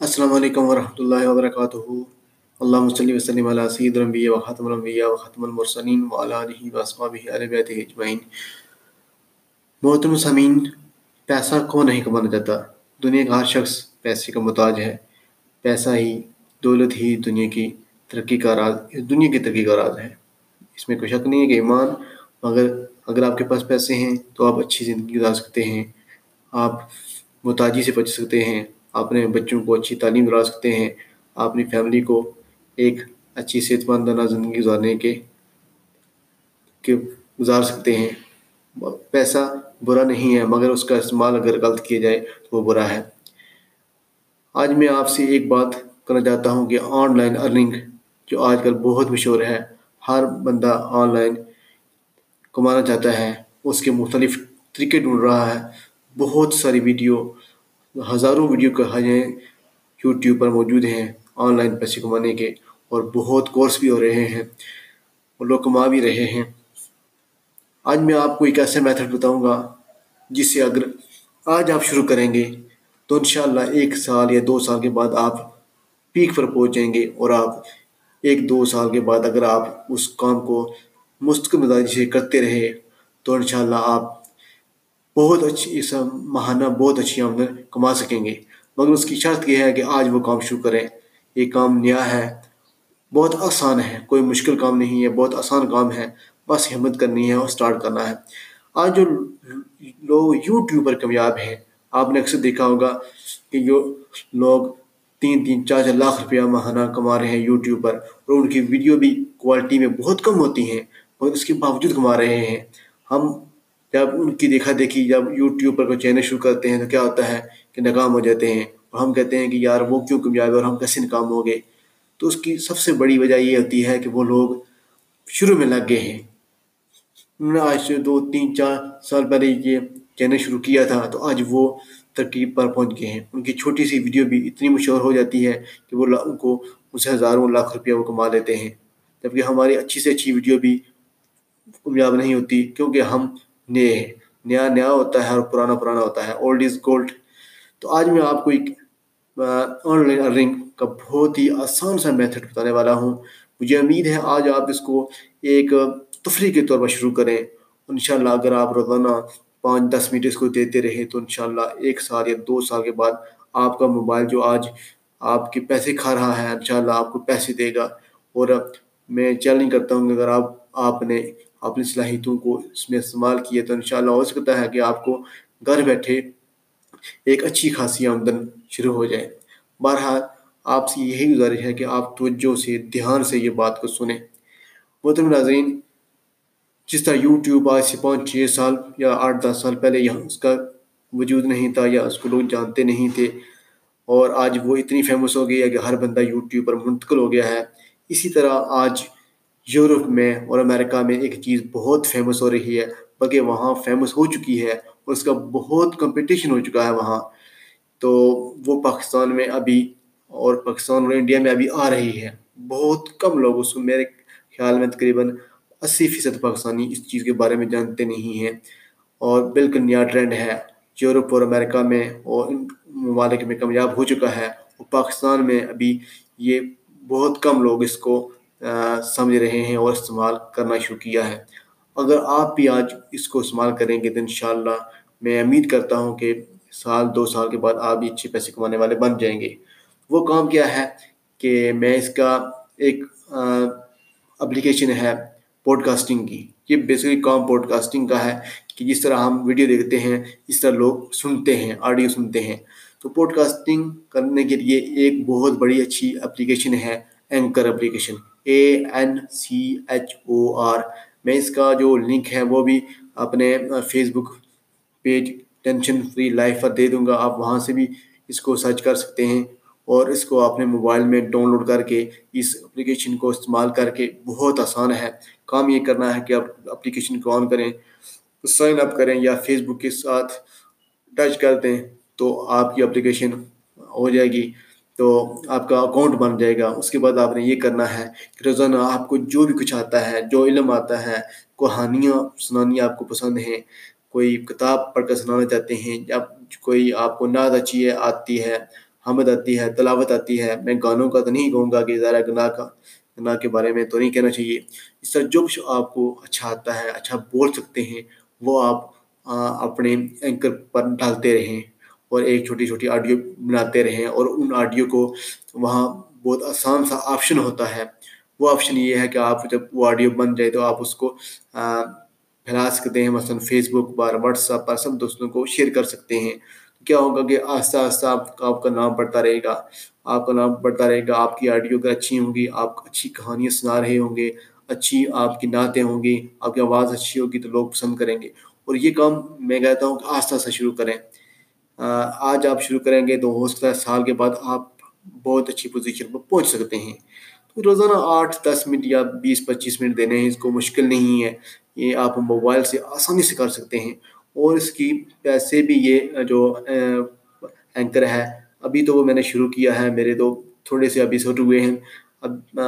السلام علیکم ورحمۃ اللہ وبرکاتہ۔ اللہ صلی وسلم علیہ سید الانبیاء و خاتم الانبیاء و خاتم المرسلین و علیہ وصحابہ اہل بیت اجمعین۔ محترم سامعین پیسہ کون نہیں کمانا چاہتا؟ دنیا کا ہر شخص پیسے کا محتاج ہے۔ پیسہ ہی دولت ہی دنیا کی ترقی کا راز، دنیا کی ترقی کا راز ہے۔ اس میں کوئی شک نہیں ہے کہ ایمان، مگر اگر آپ کے پاس پیسے ہیں تو آپ اچھی زندگی گزار سکتے ہیں۔ آپ محتاجی سے بچ سکتے ہیں۔ اپنے بچوں کو اچھی تعلیم دلا سکتے ہیں۔ اپنی فیملی کو ایک اچھی صحت مندانہ زندگی گزارنے کے کے گزار سکتے ہیں۔ پیسہ برا نہیں ہے، مگر اس کا استعمال اگر غلط کیا جائے تو وہ برا ہے۔ آج میں آپ سے ایک بات کرنا چاہتا ہوں کہ آن لائن ارننگ جو آج کل بہت مشہور ہے، ہر بندہ آن لائن کمانا چاہتا ہے۔ اس کے مختلف طریقے ڈھونڈ رہا ہے۔ بہت ساری ویڈیو ہزاروں ویڈیو کہاں یوٹیوب پر موجود ہیں، آن لائن پیسے کمانے کے اور بہت کورس بھی ہو رہے ہیں، اور لوگ کما بھی رہے ہیں۔ آج میں آپ کو ایک ایسا میتھڈ بتاؤں گا، جس سے اگر آج آپ شروع کریں گے تو انشاءاللہ ایک سال یا دو سال کے بعد آپ پیک پر پہنچیں گے اور آپ ایک دو سال کے بعد اگر آپ اس کام کو مستقل مزاجی سے کرتے رہے تو انشاءاللہ آپ بہت اچھی اس ماہانہ بہت اچھی آمدن کما سکیں گے۔ مگر اس کی شرط یہ ہے کہ آج وہ کام شروع کریں۔ یہ کام نیا ہے۔ بہت آسان ہے۔ کوئی مشکل کام نہیں ہے۔ بہت آسان کام ہے۔ بس ہمت کرنی ہے اور اسٹارٹ کرنا ہے۔ آج جو لوگ یوٹیوب پر کامیاب ہیں، آپ نے اکثر دیکھا ہوگا کہ جو لوگ تین تین چار چار لاکھ روپیہ ماہانہ کما رہے ہیں یوٹیوب پر اور ان کی ویڈیو بھی کوالٹی میں بہت کم ہوتی ہیں اور اس کے باوجود کما رہے ہیں۔ ہم جب ان کی دیکھا دیکھی، جب یوٹیوب پر کوئی چینل شروع کرتے ہیں تو کیا ہوتا ہے کہ ناکام ہو جاتے ہیں اور ہم کہتے ہیں کہ یار وہ کیوں کامیاب ہے اور ہم کیسے ناکام ہو گئے تو اس کی سب سے بڑی وجہ یہ ہوتی ہے کہ وہ لوگ شروع میں لگ گئے ہیں۔ انہوں نے آج سے دو، تین، چار سال پہلے یہ چینل شروع کیا تھا تو آج وہ ترکیب پر پہنچ گئے ہیں۔ ان کی چھوٹی سی ویڈیو بھی اتنی مشہور ہو جاتی ہے کہ وہ ان کو ان سے ہزاروں لاکھ روپیہ وہ کما لیتے ہیں۔ جبکہ ہماری اچھی سے اچھی ویڈیو بھی کامیاب نہیں ہوتی کیونکہ ہم نئے، نیا نیا ہوتا ہے اور پرانا پرانا ہوتا ہے اولڈ از گولڈ تو آج میں آپ کو ایک آن لائن ارننگ کا بہت ہی آسان سا میتھڈ بتانے والا ہوں۔ مجھے امید ہے آج آپ اس کو ایک تفریح کے طور پر شروع کریں۔ ان شاء اللہ اگر آپ روزانہ پانچ، دس منٹ اس کو دیتے رہے تو ان شاء اللہ ایک سال یا دو سال کے بعد آپ کا موبائل جو آج آپ کے پیسے کھا رہا ہے ان شاء اللہ آپ کو پیسے دے گا۔ اور میں چیلنج کرتا ہوں کہ اگر آپ آپ نے اپنی صلاحیتوں کو اس میں استعمال کیے تو انشاءاللہ ہو سکتا ہے کہ آپ کو گھر بیٹھے ایک اچھی خاصی آمدن شروع ہو جائے۔ بہرحال، آپ سے یہی گزارش ہے کہ آپ توجہ سے، دھیان سے یہ بات کو سنیں۔ محترم ناظرین، جس طرح یوٹیوب آج سے پانچ، چھ سال یا آٹھ، دس سال پہلے یہاں اس کا وجود نہیں تھا یا اس کو لوگ جانتے نہیں تھے، اور آج وہ اتنی فیمس ہو گئی ہے کہ ہر بندہ یوٹیوب پر منتقل ہو گیا ہے۔ اسی طرح آج یورپ میں اور امریکہ میں ایک چیز بہت فیمس ہو رہی ہے، بلکہ وہاں فیمس ہو چکی ہے اور اس کا بہت کمپٹیشن ہو چکا ہے وہاں۔ تو وہ پاکستان میں ابھی اور پاکستان اور انڈیا میں ابھی آ رہی ہے۔ بہت کم لوگ اس کو، میرے خیال میں تقریباً اسی فیصد پاکستانی اس چیز کے بارے میں جانتے نہیں ہیں۔ اور بالکل نیا ٹرینڈ ہے، یورپ اور امریکہ میں اور ان ممالک میں کامیاب ہو چکا ہے۔ اور پاکستان میں ابھی یہ بہت کم لوگ اس کو سمجھ رہے ہیں اور استعمال کرنا شروع کیا ہے۔ اگر آپ بھی آج اس کو استعمال کریں گے تو انشاءاللہ میں امید کرتا ہوں کہ سال، دو سال کے بعد آپ بھی اچھے پیسے کمانے والے بن جائیں گے۔ وہ کام کیا ہے کہ میں اس کا ایک اپلیکیشن ہے پوڈ کاسٹنگ کی۔ یہ بیسکلی کام پوڈ کاسٹنگ کا ہے کہ جس طرح ہم ویڈیو دیکھتے ہیں، اس طرح لوگ سنتے ہیں، آڈیو سنتے ہیں۔ تو پوڈ کاسٹنگ کرنے کے لیے ایک بہت بڑی اچھی اپلیکیشن ہے، anchor application. A N C H O R میں اس کا جو لنک ہے وہ بھی اپنے Facebook page tension free life پر دے دوں گا۔ آپ وہاں سے بھی اس کو سرچ کر سکتے ہیں اور اس کو اپنے موبائل میں ڈاؤن لوڈ کر کے اس اپلیکیشن کو استعمال کر کے بہت آسان ہے۔ کام یہ کرنا ہے کہ آپ اپلیکیشن کو آن کریں سائن اپ کریں یا فیس بک کے ساتھ ٹچ کر دیں تو آپ کی اپلیکیشن ہو جائے گی۔ تو آپ کا اکاؤنٹ بن جائے گا۔ اس کے بعد آپ نے یہ کرنا ہے کہ روزانہ آپ کو جو بھی کچھ آتا ہے، جو علم آتا ہے کہانیاں سنانی آپ کو پسند ہیں۔ کوئی کتاب پڑھ کر سنانا چاہتے ہیں، یا کوئی آپ کو نعت اچھی ہے آتی ہے، حمد آتی ہے، تلاوت آتی ہے۔ میں گانوں کا تو نہیں کہوں گا کہ ذرا گناہ کا، گناہ کے بارے میں تو نہیں کہنا چاہیے۔ اس طرح جو کچھ آپ کو اچھا آتا ہے اچھا بول سکتے ہیں، وہ آپ اپنے اینکر پر ڈالتے رہیں۔ اور ایک چھوٹی چھوٹی آڈیو بناتے رہیں اور ان آڈیو کو وہاں بہت آسان سا آپشن ہوتا ہے۔ وہ آپشن یہ ہے کہ آپ جب وہ آڈیو بن جائے تو آپ اس کو پھیلا سکتے ہیں مثلاً فیس بک پر واٹس ایپ پر سب دوستوں کو شیئر کر سکتے ہیں۔ کیا ہوگا کہ آہستہ آہستہ آپ آپ کا نام بڑھتا رہے گا۔ آپ کا نام بڑھتا رہے گا۔ آپ کی آڈیو اگر اچھی ہوں گی، آپ اچھی کہانیاں سنا رہے ہوں گے، اچھی آپ کی نعتیں ہوں گی، آپ کی آواز اچھی ہوگی تو لوگ پسند کریں گے۔ اور یہ کام میں کہتا ہوں کہ آہستہ آہستہ شروع کریں۔ آج آپ شروع کریں گے تو ہو سکتا ہے سال کے بعد آپ بہت اچھی پوزیشن پر پہنچ سکتے ہیں۔ تو روزانہ آٹھ، دس منٹ یا بیس، پچیس منٹ دینے ہیں، اس کو مشکل نہیں ہے۔ یہ آپ موبائل سے آسانی سے کر سکتے ہیں۔ اور اس کی پیسے بھی یہ جو اینکر ہے، ابھی تو وہ میں نے شروع کیا ہے۔ میرے تو تھوڑے سے ابھی سوٹ ہوئے ہیں۔ اب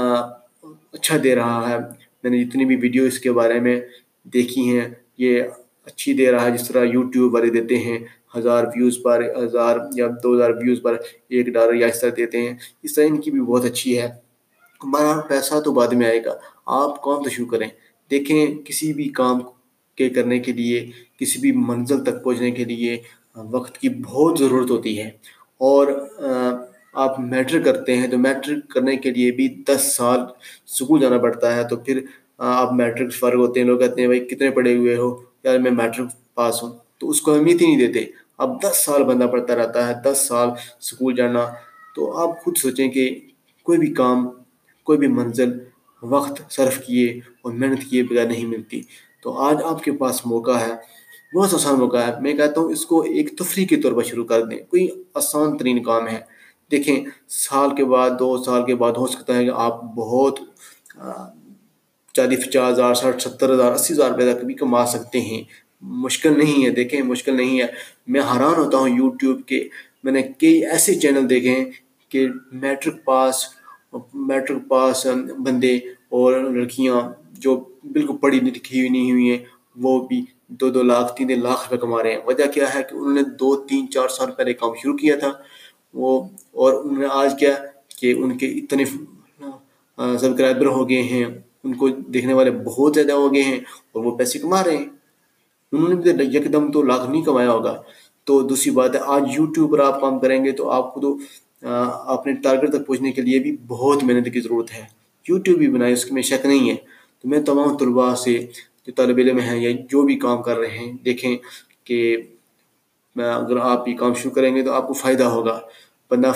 اچھا دے رہا ہے۔ میں نے جتنی بھی ویڈیو اس کے بارے میں دیکھی ہیں، یہ اچھی دے رہا ہے، جس طرح یوٹیوب والے دیتے ہیں، ہزار ویوز پر، ہزار یا دو ہزار ویوز پر ایک ڈالر یا اس طرح دیتے ہیں۔ اس طرح ان کی بھی بہت اچھی ہے۔ ہمارا پیسہ تو بعد میں آئے گا۔ آپ کام تو شروع کریں۔ دیکھیں کسی بھی کام کے کرنے کے لیے، کسی بھی منزل تک پہنچنے کے لیے وقت کی بہت ضرورت ہوتی ہے۔ اور آپ میٹرک کرتے ہیں تو میٹرک کرنے کے لیے بھی دس سال اسکول جانا پڑتا ہے۔ تو پھر آپ میٹرک فرق ہوتے ہیں۔ لوگ کہتے ہیں، بھائی، کتنے پڑھے ہوئے ہو؟ یار میں میٹرک پاس ہوں، تو اس کو اہمیت ہی نہیں دیتے۔ اب دس سال بندہ پڑھتا رہتا ہے، دس سال اسکول جانا، تو آپ خود سوچیں کہ کوئی بھی کام، کوئی بھی منزل وقت صرف کیے اور محنت کیے بغیر نہیں ملتی۔ تو آج آپ کے پاس موقع ہے، بہت آسان موقع ہے۔ میں کہتا ہوں اس کو ایک تفریح کے طور پر شروع کر دیں۔ کوئی آسان ترین کام ہے۔ دیکھیں، سال کے بعد، دو سال کے بعد ہو سکتا ہے کہ آپ بہت چالیس، پچاس ہزار، ساٹھ، ستر ہزار، اسی ہزار روپے تک بھی کما سکتے ہیں۔ مشکل نہیں ہے، دیکھیں، مشکل نہیں ہے۔ میں حیران ہوتا ہوں یوٹیوب کے، میں نے کئی ایسے چینل دیکھے ہیں کہ میٹرک پاس میٹرک پاس بندے اور لڑکیاں جو بالکل پڑھی لکھی ہوئی نہیں ہوئی ہیں، وہ بھی دو دو لاکھ، تین تین لاکھ روپے کما رہے ہیں۔ وجہ کیا ہے کہ انہوں نے دو، تین، چار سال پہلے کام شروع کیا تھا۔ وہ، اور انہوں نے آج کیا کہ ان کے اتنے سبسکرائبر ہو گئے ہیں۔ ان کو دیکھنے والے بہت زیادہ ہو گئے ہیں اور وہ پیسے کما رہے ہیں۔ انہوں نے بھی یک دم تو لاکھ نہیں کمایا ہوگا۔ تو دوسری بات ہے، آج یوٹیوب پر آپ کام کریں گے تو آپ کو تو اپنے ٹارگیٹ تک پہنچنے کے لیے بھی بہت محنت کی ضرورت ہے۔ یوٹیوب بھی بنائے اس میں شک نہیں ہے۔ تو میں تمام طلباء سے، جو طالب علم ہیں یا جو بھی کام کر رہے ہیں، دیکھیں کہ اگر آپ یہ کام شروع کریں گے تو آپ کو فائدہ ہوگا۔ بندہ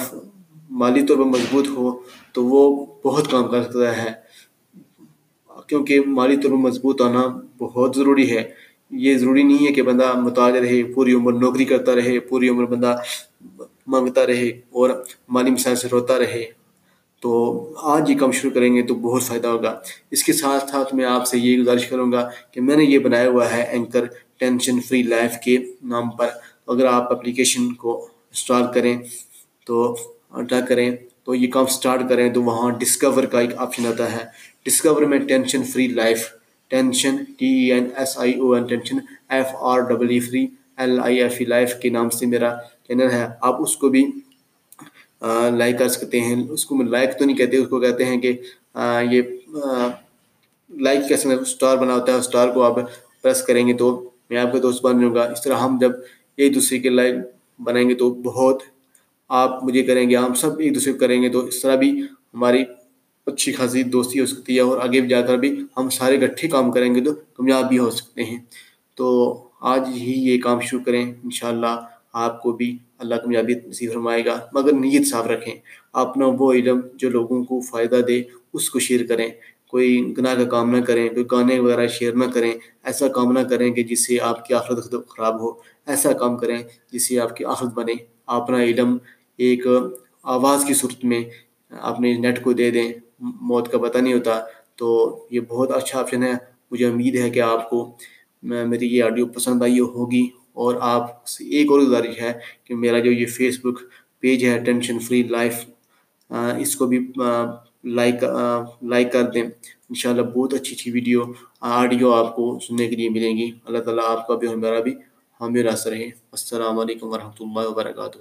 مالی طور پر مضبوط ہو تو وہ بہت کام کر سکتا ہے۔ کیونکہ مالی طور پر مضبوط آنا بہت ضروری ہے۔ یہ ضروری نہیں ہے کہ بندہ متاج رہے، پوری عمر نوکری کرتا رہے، پوری عمر بندہ مانگتا رہے اور مالی مسائل سے روتا رہے۔ تو آج یہ کام شروع کریں گے تو بہت فائدہ ہوگا۔ اس کے ساتھ ساتھ میں آپ سے یہ گزارش کروں گا کہ میں نے یہ بنایا ہوا ہے اینکر ٹینشن فری لائف کے نام پر۔ اگر آپ اپلیکیشن کو انسٹال کریں تو اٹا کریں۔ تو یہ کام سٹارٹ کریں تو وہاں ڈسکور کا ایک آپشن آتا ہے۔ ڈسکور میں tension free life tension T E N S I O N tension F R double E free L I F E life کے نام سے میرا چینل ہے۔ آپ اس کو بھی لائک کر سکتے ہیں۔ اس کو میں لائک تو نہیں کہتے، اس کو کہتے ہیں کہ یہ لائک کیسے میں اسٹار بنا ہوتا ہے اسٹار کو آپ پریس کریں گے تو میں آپ کا دوست بن جاؤں گا۔ اس طرح ہم جب ایک دوسرے کے لائک بنائیں گے تو بہت آپ مجھے کریں گے، ہم سب ایک دوسرے کو کریں گے۔ تو اس طرح بھی ہماری اچھی خاصی دوستی ہو سکتی ہے اور آگے بھی جا کر بھی ہم سارے گٹھے کام کریں گے تو کامیاب بھی ہو سکتے ہیں۔ تو آج ہی یہ کام شروع کریں، انشاءاللہ آپ کو بھی اللہ کامیابی نصیب فرمائے گا۔ مگر نیت صاف رکھیں، اپنا وہ علم جو لوگوں کو فائدہ دے، اس کو شیئر کریں۔ کوئی گناہ کا کام نہ کریں، کوئی گانے وغیرہ شیئر نہ کریں۔ ایسا کام نہ کریں کہ جس سے آپ کی آخرت خراب ہو۔ ایسا کام کریں جس سے آپ کی آخرت بنے۔ اپنا علم ایک آواز کی صورت میں اپنے نیٹ کو دے دیں، موت کا پتہ نہیں ہوتا۔ تو یہ بہت اچھا آپشن ہے۔ مجھے امید ہے کہ آپ کو میری یہ آڈیو پسند آئی ہوگی۔ اور آپ سے ایک اور گزارش ہے کہ میرا جو یہ فیس بک پیج ہے ٹینشن فری لائف اس کو بھی لائک لائک کر دیں۔ انشاءاللہ بہت اچھی اچھی ویڈیو، آڈیو آپ کو سننے کے لیے ملیں گی۔ اللہ تعالیٰ آپ کا بھی اور میرا بھی ہمیں راستہ رہے السلام علیکم ورحمۃ اللہ وبرکاتہ۔